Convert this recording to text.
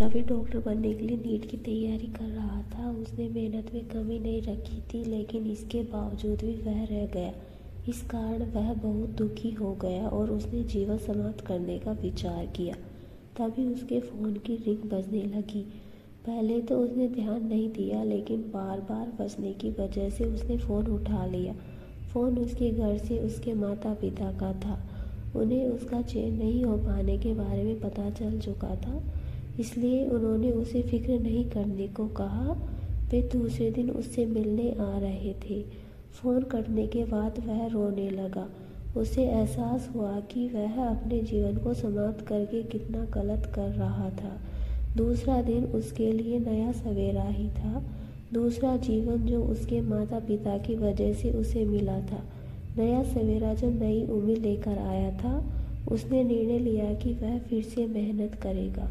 Ravi doctor बनने के लिए नीट की तैयारी कर रहा था। उसने मेहनत में कमी नहीं रखी थी, लेकिन इसके बावजूद भी वह रह गया। इस कारण वह बहुत दुखी हो गया और उसने जीवन समाप्त करने का विचार किया। तभी उसके फ़ोन की रिंग बजने लगी। पहले तो उसने ध्यान नहीं दिया, लेकिन बार बार बजने की वजह से उसने फ़ोन उठा लिया। फ़ोन उसके घर से उसके माता पिता का था। उन्हें उसका चैन नहीं हो पाने के बारे में पता चल चुका था। इसलिए उन्होंने उसे फ़िक्र नहीं करने को कहा। वे दूसरे दिन उससे मिलने आ रहे थे। फ़ोन करने के बाद वह रोने लगा। उसे एहसास हुआ कि वह अपने जीवन को समाप्त करके कितना गलत कर रहा था। दूसरा दिन उसके लिए नया सवेरा ही था। दूसरा जीवन जो उसके माता पिता की वजह से उसे मिला था। नया सवेरा जो नई उम्मीद लेकर आया था, उसने निर्णय लिया कि वह फिर से मेहनत करेगा।